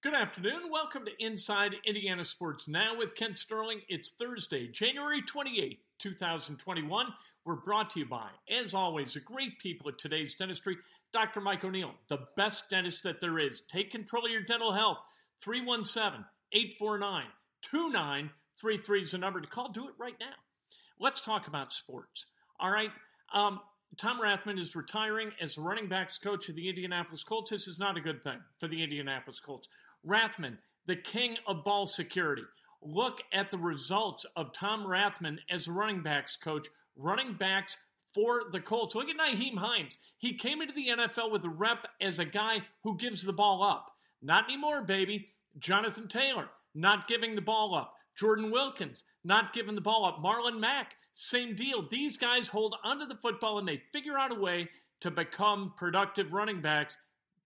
Good afternoon. Welcome to Inside Indiana Sports Now with Kent Sterling. It's Thursday, January 28th, 2021. We're brought to you by, as always, the great people at today's dentistry, Dr. Mike O'Neill, the best dentist that there is. Take control of your dental health. 317 849 2933 is the number to call. Do it right now. Let's talk about sports. All right. Um, Tom Rathman is retiring as running backs coach of the Indianapolis Colts. This is not a good thing for the Indianapolis Colts. Rathman, the king of ball security. Look at the results of Tom Rathman as running backs coach, running backs for the Colts. Look at Nyheim Hines. He came into the NFL with a rep as a guy who gives the ball up. Not anymore, baby. Jonathan Taylor, not giving the ball up. Jordan Wilkins, not giving the ball up. Marlon Mack, same deal. These guys hold onto the football and they figure out a way to become productive running backs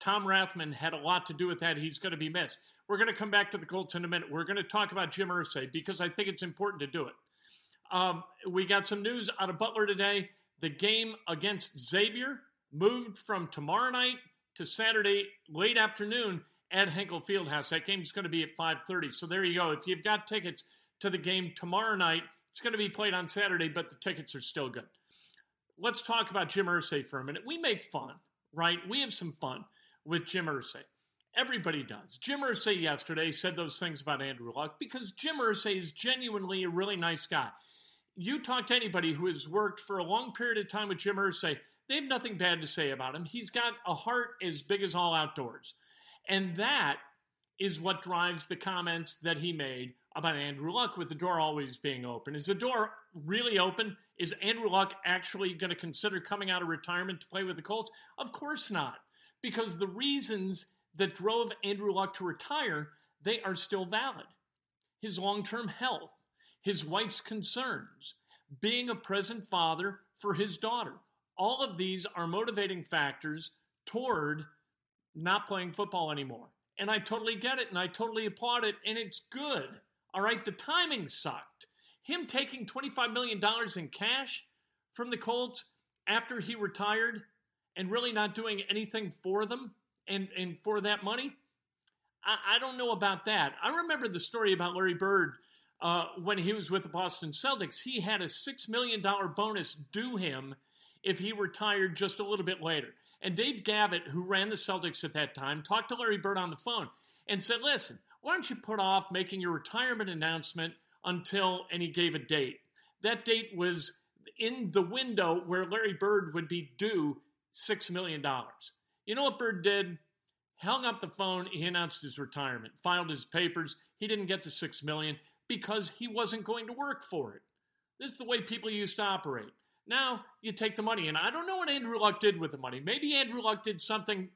Tom Rathman had a lot to do with that. He's going to be missed. We're going to come back to the Colts in a minute. We're going to talk about Jim Irsay because I think it's important to do it. Um, we got some news out of Butler today. The game against Xavier moved from tomorrow night to Saturday late afternoon at Hinkle Fieldhouse. That game is going to be at 5:30. So there you go. If you've got tickets to the game tomorrow night, it's going to be played on Saturday, but the tickets are still good. Let's talk about Jim Irsay for a minute. We make fun, right? We have some fun with Jim Irsay. Everybody does. Jim Irsay yesterday said those things about Andrew Luck because Jim Irsay is genuinely a really nice guy. You talk to anybody who has worked for a long period of time with Jim Irsay, they have nothing bad to say about him. He's got a heart as big as all outdoors. And that is what drives the comments that he made about Andrew Luck with the door always being open. Is the door really open? Is Andrew Luck actually going to consider coming out of retirement to play with the Colts? Of course not because the reasons that drove Andrew Luck to retire, they are still valid. His long-term health, his wife's concerns, being a present father for his daughter. All of these are motivating factors toward not playing football anymore. And I totally get it and I totally applaud it and it's good. All right, the timing sucked. Him taking $25 million in cash from the Colts after he retired and really not doing anything for them and, and for that money, I, I don't know about that. I remember the story about Larry Bird uh, when he was with the Boston Celtics. He had a $6 million bonus due him if he retired just a little bit later. And Dave Gavitt, who ran the Celtics at that time, talked to Larry Bird on the phone and said, Listen, why don't you put off making your retirement announcement until, and he gave a date. That date was in the window where Larry Bird would be due $6 million. You know what Bird did? Hung up the phone. He announced his retirement, filed his papers. He didn't get the 6 million because he wasn't going to work for it. This is the way people used to operate. Now you take the money, and I don't know what Andrew Luck did with the money. Maybe Andrew Luck did something,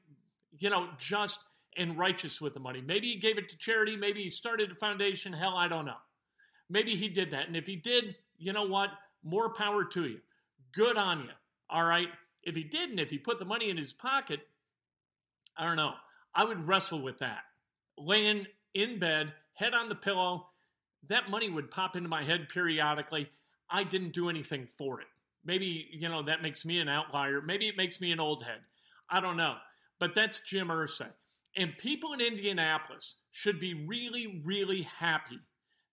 you know, just and righteous with the money. Maybe he gave it to charity. Maybe he started a foundation. Hell, I don't know. Maybe he did that. And if he did, you know what? More power to you. Good on you. All right. If he didn't, if he put the money in his pocket, I don't know. I would wrestle with that. Laying in bed, head on the pillow, that money would pop into my head periodically. I didn't do anything for it. Maybe, you know, that makes me an outlier. Maybe it makes me an old head. I don't know. But that's Jim Irsay. And people in Indianapolis should be really, really happy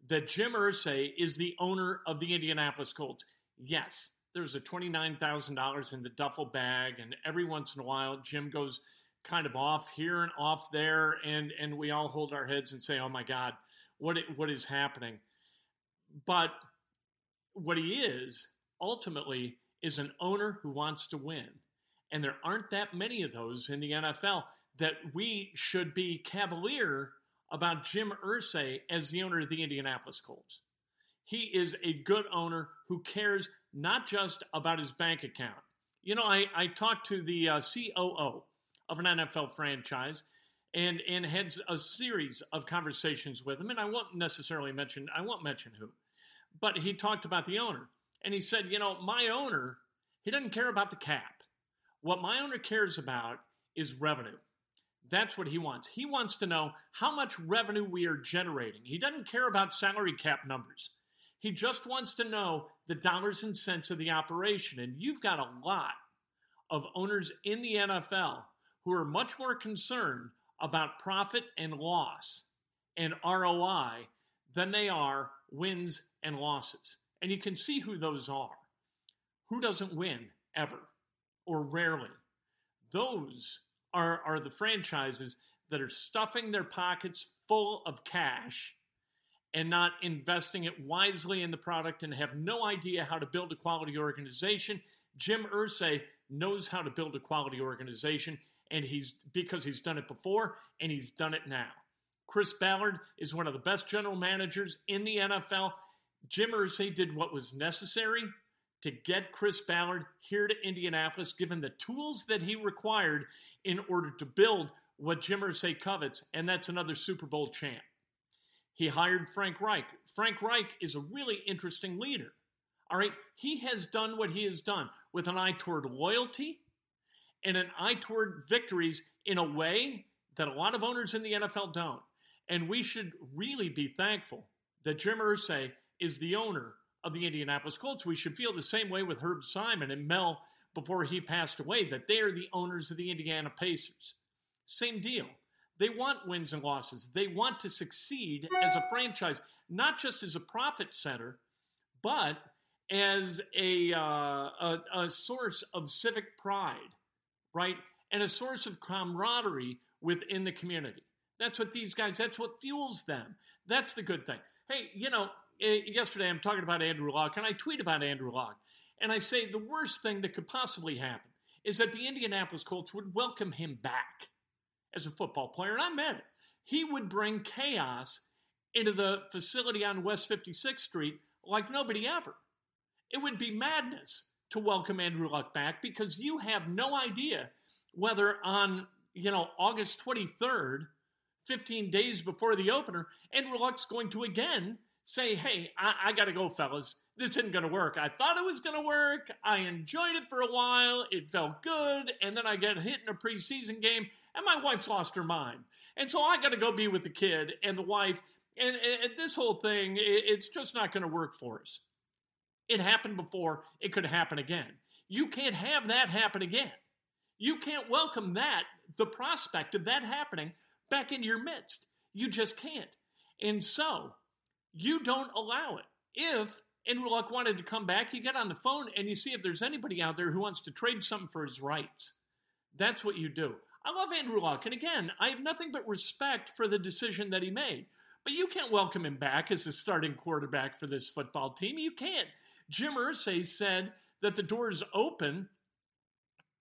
that Jim Irsay is the owner of the Indianapolis Colts. Yes, there's a $29,000 in the duffel bag, and every once in a while, Jim goes kind of off here and off there, and and we all hold our heads and say, "Oh my God, what what is happening?" But what he is ultimately is an owner who wants to win, and there aren't that many of those in the NFL that we should be cavalier about Jim Irsay as the owner of the Indianapolis Colts. He is a good owner who cares not just about his bank account. You know, I, I talked to the uh, COO of an NFL franchise and, and had a series of conversations with him, and I won't necessarily mention, I won't mention who, but he talked about the owner. And he said, you know, my owner, he doesn't care about the cap. What my owner cares about is revenue. That's what he wants. He wants to know how much revenue we are generating. He doesn't care about salary cap numbers. He just wants to know the dollars and cents of the operation. And you've got a lot of owners in the NFL who are much more concerned about profit and loss and ROI than they are wins and losses. And you can see who those are. Who doesn't win ever or rarely? Those are, are the franchises that are stuffing their pockets full of cash and not investing it wisely in the product and have no idea how to build a quality organization. Jim Irsay knows how to build a quality organization and he's because he's done it before and he's done it now. Chris Ballard is one of the best general managers in the NFL. Jim Irsay did what was necessary to get Chris Ballard here to Indianapolis, given the tools that he required in order to build what Jim Irsay covets, and that's another Super Bowl champ. He hired Frank Reich. Frank Reich is a really interesting leader. All right, he has done what he has done with an eye toward loyalty and an eye toward victories in a way that a lot of owners in the NFL don't. And we should really be thankful that Jim Irsay is the owner of the Indianapolis Colts. We should feel the same way with Herb Simon and Mel before he passed away, that they are the owners of the Indiana Pacers. Same deal. They want wins and losses. They want to succeed as a franchise, not just as a profit center, but as a, uh, a, a source of civic pride, right? And a source of camaraderie within the community. That's what these guys, that's what fuels them. That's the good thing. Hey, you know, eh, yesterday I'm talking about Andrew Luck, and I tweet about Andrew Luck. And I say the worst thing that could possibly happen is that the Indianapolis Colts would welcome him back as a football player. And I meant it. He would bring chaos into the facility on West 56th Street like nobody ever. It would be madness to welcome Andrew Luck back because you have no idea whether on, you know, August 23rd, 15 days before the opener, Andrew Luck's going to again say, hey, I, I got to go, fellas this isn't going to work. I thought it was going to work. I enjoyed it for a while. It felt good. And then I get hit in a preseason game, and my wife's lost her mind. And so I got to go be with the kid and the wife. And, and this whole thing, it's just not going to work for us. It happened before. It could happen again. You can't have that happen again. You can't welcome that, the prospect of that happening, back in your midst. You just can't. And so you don't allow it. If Andrew Luck wanted to come back, you get on the phone and you see if there's anybody out there who wants to trade something for his rights. That's what you do. I love Andrew Luck, and again, I have nothing but respect for the decision that he made. But you can't welcome him back as the starting quarterback for this football team. You can't. Jim Irsay said that the door is open.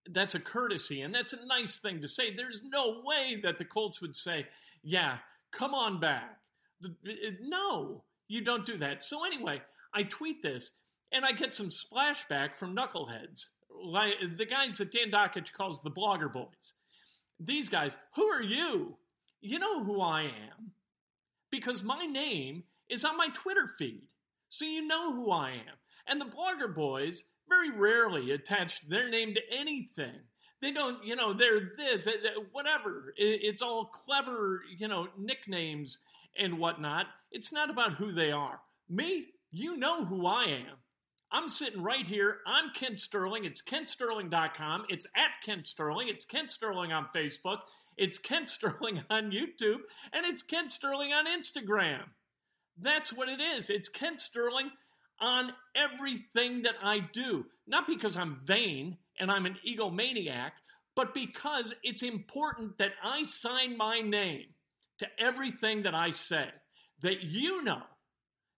That's a courtesy, and that's a nice thing to say. There's no way that the Colts would say, "Yeah, come on back." Uh, no, you don't do that. So anyway, I tweet this and I get some splashback from knuckleheads, the guys that Dan Dakich calls the blogger boys. These guys, who are you? You know who I am because my name is on my Twitter feed. So you know who I am. And the blogger boys very rarely attach their name to anything. They don't, you know, they're this, whatever. It's all clever, you know, nicknames and whatnot. It's not about who they are. Me, you know who I am. I'm sitting right here. I'm Kent Sterling. It's kentsterling.com. It's at Kent Sterling. It's Kent Sterling on Facebook. It's Kent Sterling on YouTube. And it's Kent Sterling on Instagram. That's what it is. It's Kent Sterling on everything that I do. Not because I'm vain and I'm an egomaniac, but because it's important that I sign my name to everything that I say, that you know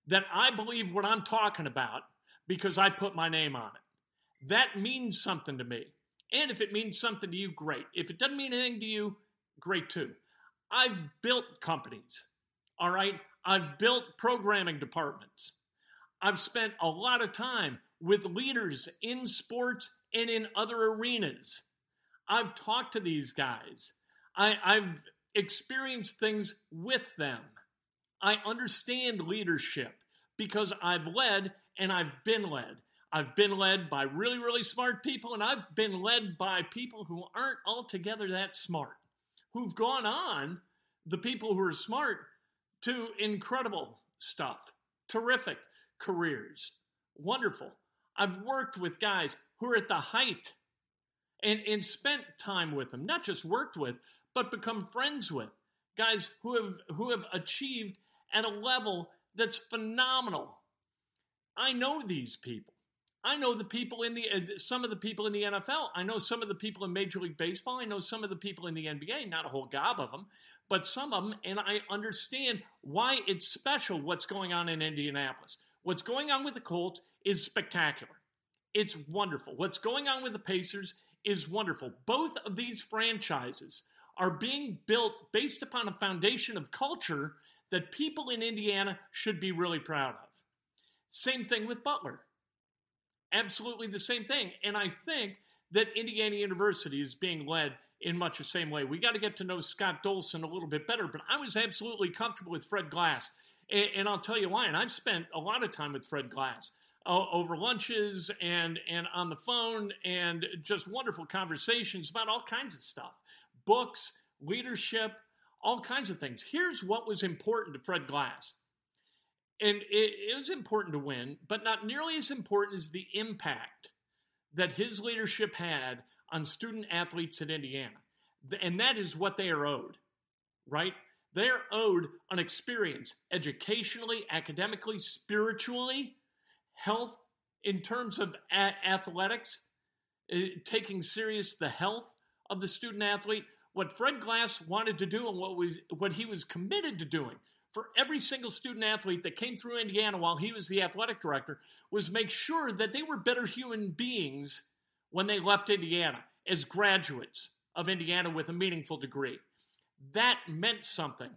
that I believe what I'm talking about because I put my name on it. That means something to me. And if it means something to you, great. If it doesn't mean anything to you, great too. I've built companies, all right? I've built programming departments. I've spent a lot of time with leaders in sports and in other arenas. I've talked to these guys. I, have experienced things with them. I understand leadership because I've led and I've been led. I've been led by really, really smart people, and I've been led by people who aren't altogether that smart, who've gone on, the people who are smart, to incredible stuff, terrific careers, wonderful. I've worked with guys who are at the height and, and spent time with them, not just worked with, but become friends with guys who have who have achieved at a level that's phenomenal. I know these people. I know the people in the uh, some of the people in the NFL. I know some of the people in Major League Baseball. I know some of the people in the NBA. Not a whole gob of them, but some of them, and I understand why it's special. What's going on in Indianapolis? What's going on with the Colts is spectacular. It's wonderful. What's going on with the Pacers is wonderful. Both of these franchises are being built based upon a foundation of culture that people in Indiana should be really proud of. Same thing with Butler. Absolutely the same thing. And I think that Indiana University is being led in much the same way. We got to get to know Scott Dolson a little bit better, but I was absolutely comfortable with Fred Glass. And, and I'll tell you why. And I've spent a lot of time with Fred Glass uh, over lunches and and on the phone and just wonderful conversations about all kinds of stuff books leadership all kinds of things here's what was important to fred glass and it, was important to win but not nearly as important as the impact that his leadership had on student athletes at indiana and that is what they are owed right they're owed an experience educationally academically spiritually health in terms of a- athletics, uh, taking serious the health of the student athlete. What Fred Glass wanted to do and what was what he was committed to doing for every single student athlete that came through Indiana while he was the athletic director was make sure that they were better human beings when they left Indiana as graduates of Indiana with a meaningful degree. That meant something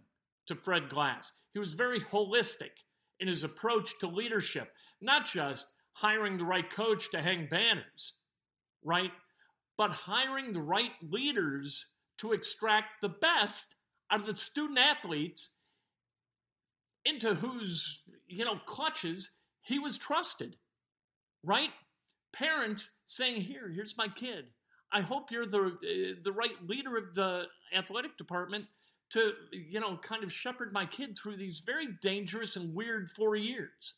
to Fred Glass. He was very holistic in his approach to leadership not just hiring the right coach to hang banners, right? But hiring the right leaders to extract the best out of the student athletes into whose, you know, clutches he was trusted, right? Parents saying, "Here, here's my kid. I hope you're the uh, the right leader of the athletic department to, you know, kind of shepherd my kid through these very dangerous and weird four years."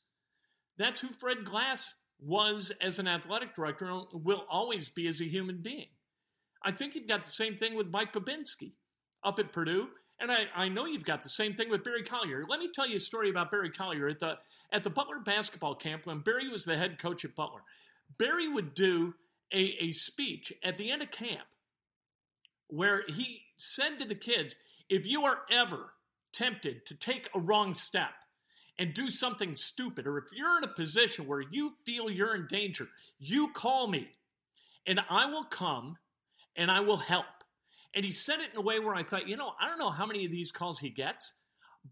That's who Fred Glass was as an athletic director and will always be as a human being. I think you've got the same thing with Mike Bobinski up at Purdue. And I, I know you've got the same thing with Barry Collier. Let me tell you a story about Barry Collier at the at the Butler basketball camp when Barry was the head coach at Butler. Barry would do a, a speech at the end of camp where he said to the kids, if you are ever tempted to take a wrong step, and do something stupid, or if you're in a position where you feel you're in danger, you call me and I will come and I will help. And he said it in a way where I thought, you know, I don't know how many of these calls he gets,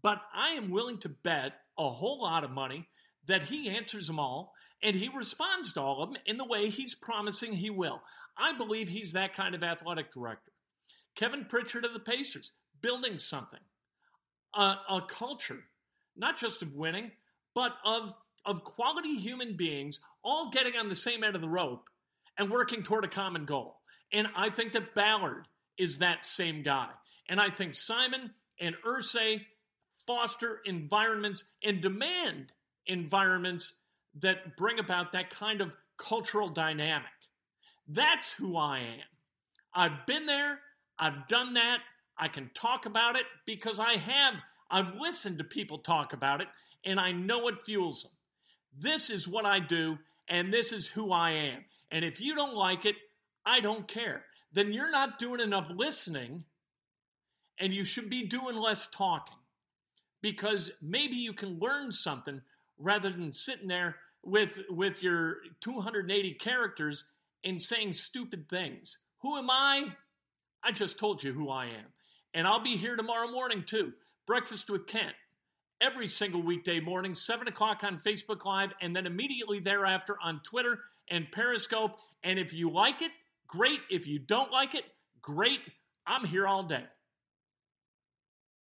but I am willing to bet a whole lot of money that he answers them all and he responds to all of them in the way he's promising he will. I believe he's that kind of athletic director. Kevin Pritchard of the Pacers, building something, a, a culture not just of winning, but of of quality human beings all getting on the same end of the rope and working toward a common goal. And I think that Ballard is that same guy. And I think Simon and Irsay foster environments and demand environments that bring about that kind of cultural dynamic. That's who I am. I've been there, I've done that, I can talk about it because I have I've listened to people talk about it, and I know it fuels them. This is what I do, and this is who I am. And if you don't like it, I don't care. Then you're not doing enough listening and you should be doing less talking because maybe you can learn something rather than sitting there with with your 280 characters and saying stupid things. Who am I? I just told you who I am. And I'll be here tomorrow morning too. Breakfast with Kent. Every single weekday morning, 7 o'clock on Facebook Live, and then immediately thereafter on Twitter and Periscope. And if you like it, great. If you don't like it, great. I'm here all day.